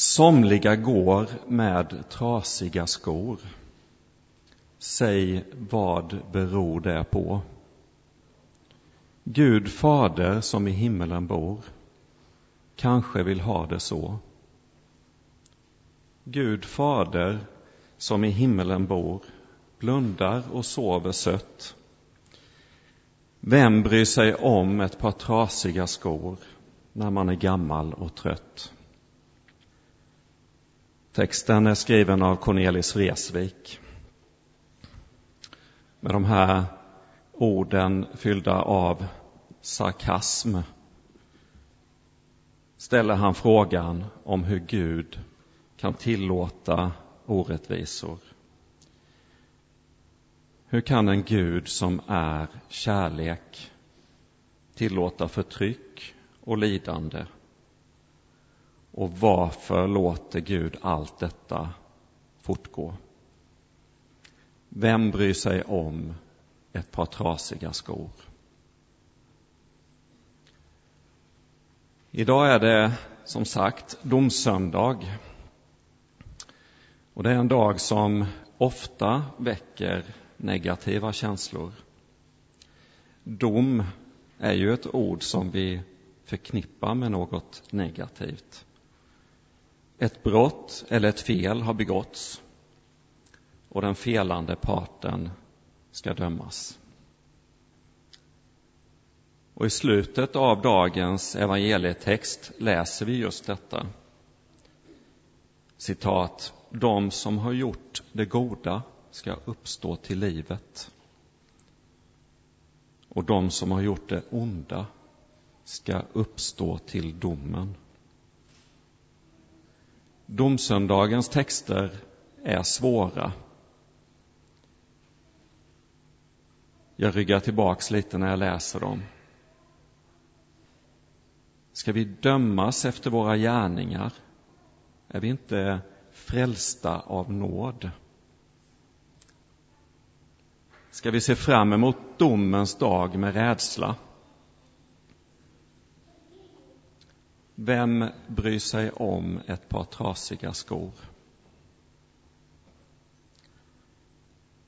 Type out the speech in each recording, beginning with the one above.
Somliga går med trasiga skor. Säg vad beror det på? Gud fader som i himmelen bor kanske vill ha det så. Gud fader som i himmelen bor blundar och sover sött. Vem bryr sig om ett par trasiga skor när man är gammal och trött? Texten är skriven av Cornelis Vreeswijk. Med de här orden fyllda av sarkasm ställer han frågan om hur Gud kan tillåta orättvisor. Hur kan en Gud som är kärlek tillåta förtryck och lidande? Och varför låter Gud allt detta fortgå? Vem bryr sig om ett par trasiga skor? Idag är det som sagt domsöndag. Och det är en dag som ofta väcker negativa känslor. Dom är ju ett ord som vi förknippar med något negativt. Ett brott eller ett fel har begåtts och den felande parten ska dömas. Och i slutet av dagens evangelietext läser vi just detta. Citat. De som har gjort det goda ska uppstå till livet. Och de som har gjort det onda ska uppstå till domen. Domsöndagens texter är svåra. Jag ryggar tillbaks lite när jag läser dem. Ska vi dömas efter våra gärningar? Är vi inte frälsta av nåd? Ska vi se fram emot domens dag med rädsla? Vem bryr sig om ett par trasiga skor?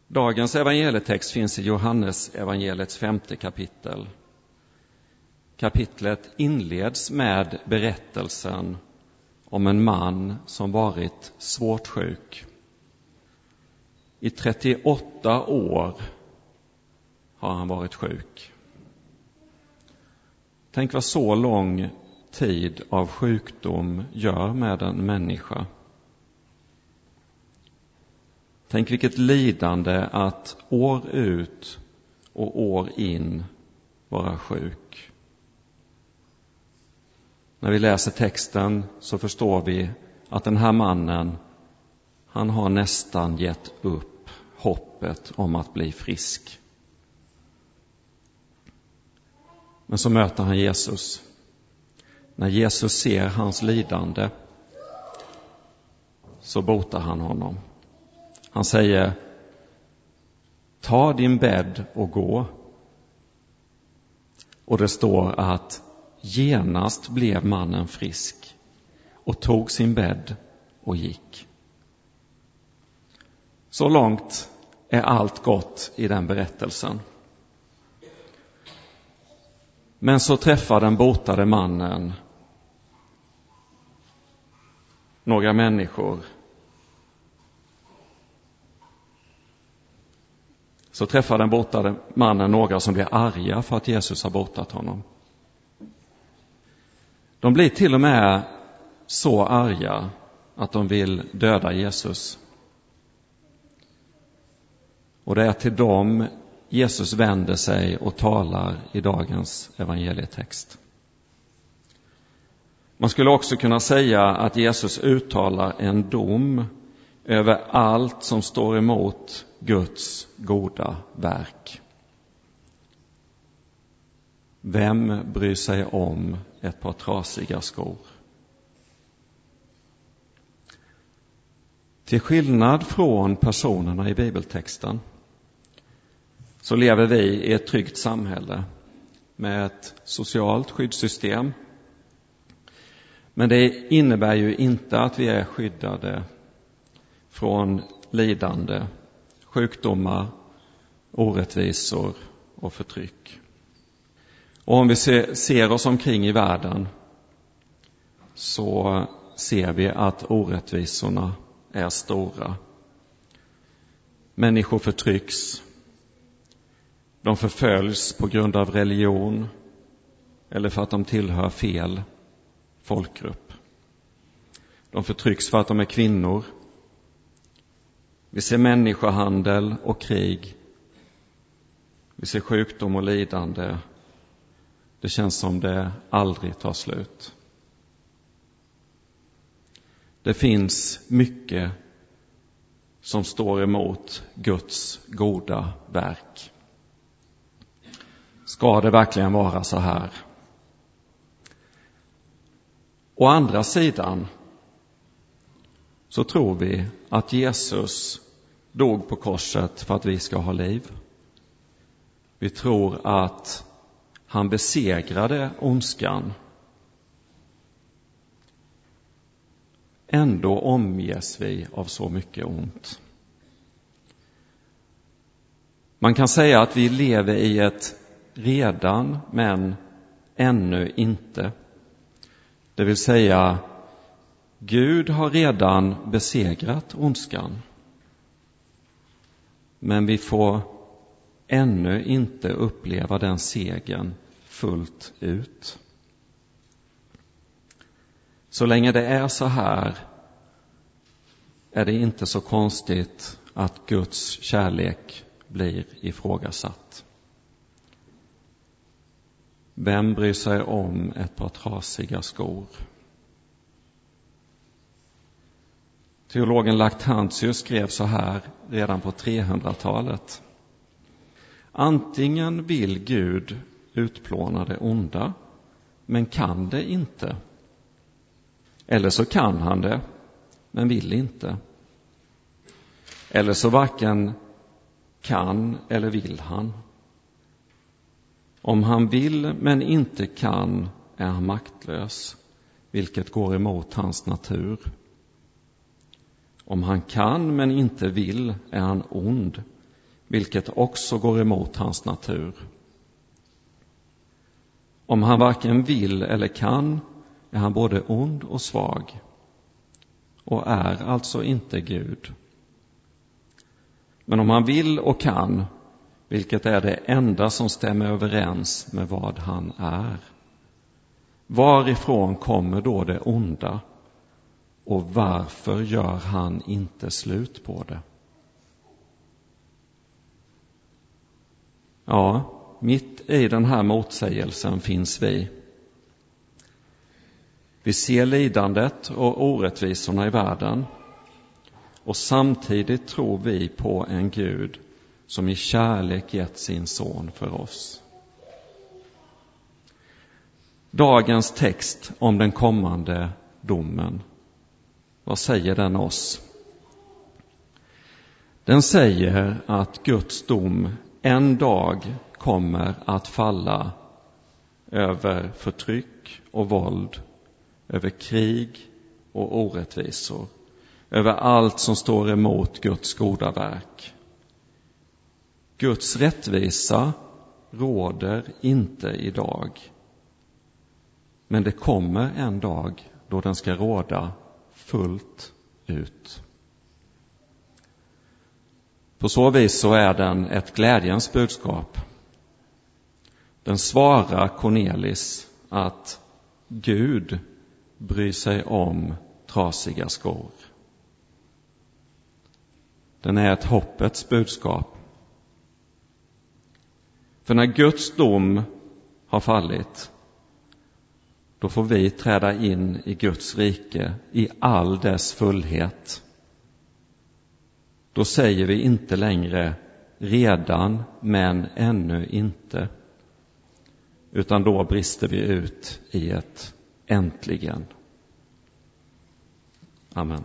Dagens evangelietext finns i Johannes evangeliets femte kapitel. Kapitlet inleds med berättelsen om en man som varit svårt sjuk. I 38 år har han varit sjuk. Tänk vad så lång tid av sjukdom gör med en människa. Tänk vilket lidande att år ut och år in vara sjuk. När vi läser texten så förstår vi att den här mannen, han har nästan gett upp hoppet om att bli frisk. Men så möter han Jesus. När Jesus ser hans lidande så botar han honom. Han säger Ta din bädd och gå. Och det står att genast blev mannen frisk och tog sin bädd och gick. Så långt är allt gott i den berättelsen. Men så träffar den botade mannen några människor så träffar den bortade mannen några som blir arga för att Jesus har bortat honom. De blir till och med så arga att de vill döda Jesus. Och det är till dem Jesus vänder sig och talar i dagens evangelietext. Man skulle också kunna säga att Jesus uttalar en dom över allt som står emot Guds goda verk. Vem bryr sig om ett par trasiga skor? Till skillnad från personerna i bibeltexten så lever vi i ett tryggt samhälle med ett socialt skyddssystem, men det innebär ju inte att vi är skyddade från lidande, sjukdomar, orättvisor och förtryck. Och om vi ser oss omkring i världen så ser vi att orättvisorna är stora. Människor förtrycks. De förföljs på grund av religion eller för att de tillhör fel folkgrupp. De förtrycks för att de är kvinnor. Vi ser människohandel och krig. Vi ser sjukdom och lidande. Det känns som det aldrig tar slut. Det finns mycket som står emot Guds goda verk. Ska det verkligen vara så här? Å andra sidan så tror vi att Jesus dog på korset för att vi ska ha liv. Vi tror att han besegrade ondskan. Ändå omges vi av så mycket ont. Man kan säga att vi lever i ett redan, men ännu inte. Det vill säga, Gud har redan besegrat ondskan. Men vi får ännu inte uppleva den segern fullt ut. Så länge det är så här är det inte så konstigt att Guds kärlek blir ifrågasatt. Vem bryr sig om ett par trasiga skor? Teologen Lactantius skrev så här redan på 300-talet. Antingen vill Gud utplåna det onda, men kan det inte. Eller så kan han det, men vill inte. Eller så varken kan eller vill han. Om han vill men inte kan är han maktlös, vilket går emot hans natur. Om han kan men inte vill är han ond, vilket också går emot hans natur. Om han varken vill eller kan är han både ond och svag och är alltså inte Gud. Men om han vill och kan, vilket är det enda som stämmer överens med vad han är, varifrån kommer då det onda och varför gör han inte slut på det? Ja, mitt i den här motsägelsen finns vi. Vi ser lidandet och orättvisorna i världen och samtidigt tror vi på en Gud som i kärlek gett sin son för oss. Dagens text om den kommande domen, vad säger den oss? Den säger att Guds dom en dag kommer att falla över förtryck och våld, över krig och orättvisor, över allt som står emot Guds goda verk. Guds rättvisa råder inte idag. Men det kommer en dag då den ska råda fullt ut. På så vis så är den ett glädjens budskap. Den svarar Cornelis att Gud bryr sig om trasiga skor. Den är ett hoppets budskap. För när Guds dom har fallit, då får vi träda in i Guds rike i all dess fullhet. Då säger vi inte längre redan, men ännu inte. Utan då brister vi ut i ett äntligen. Amen.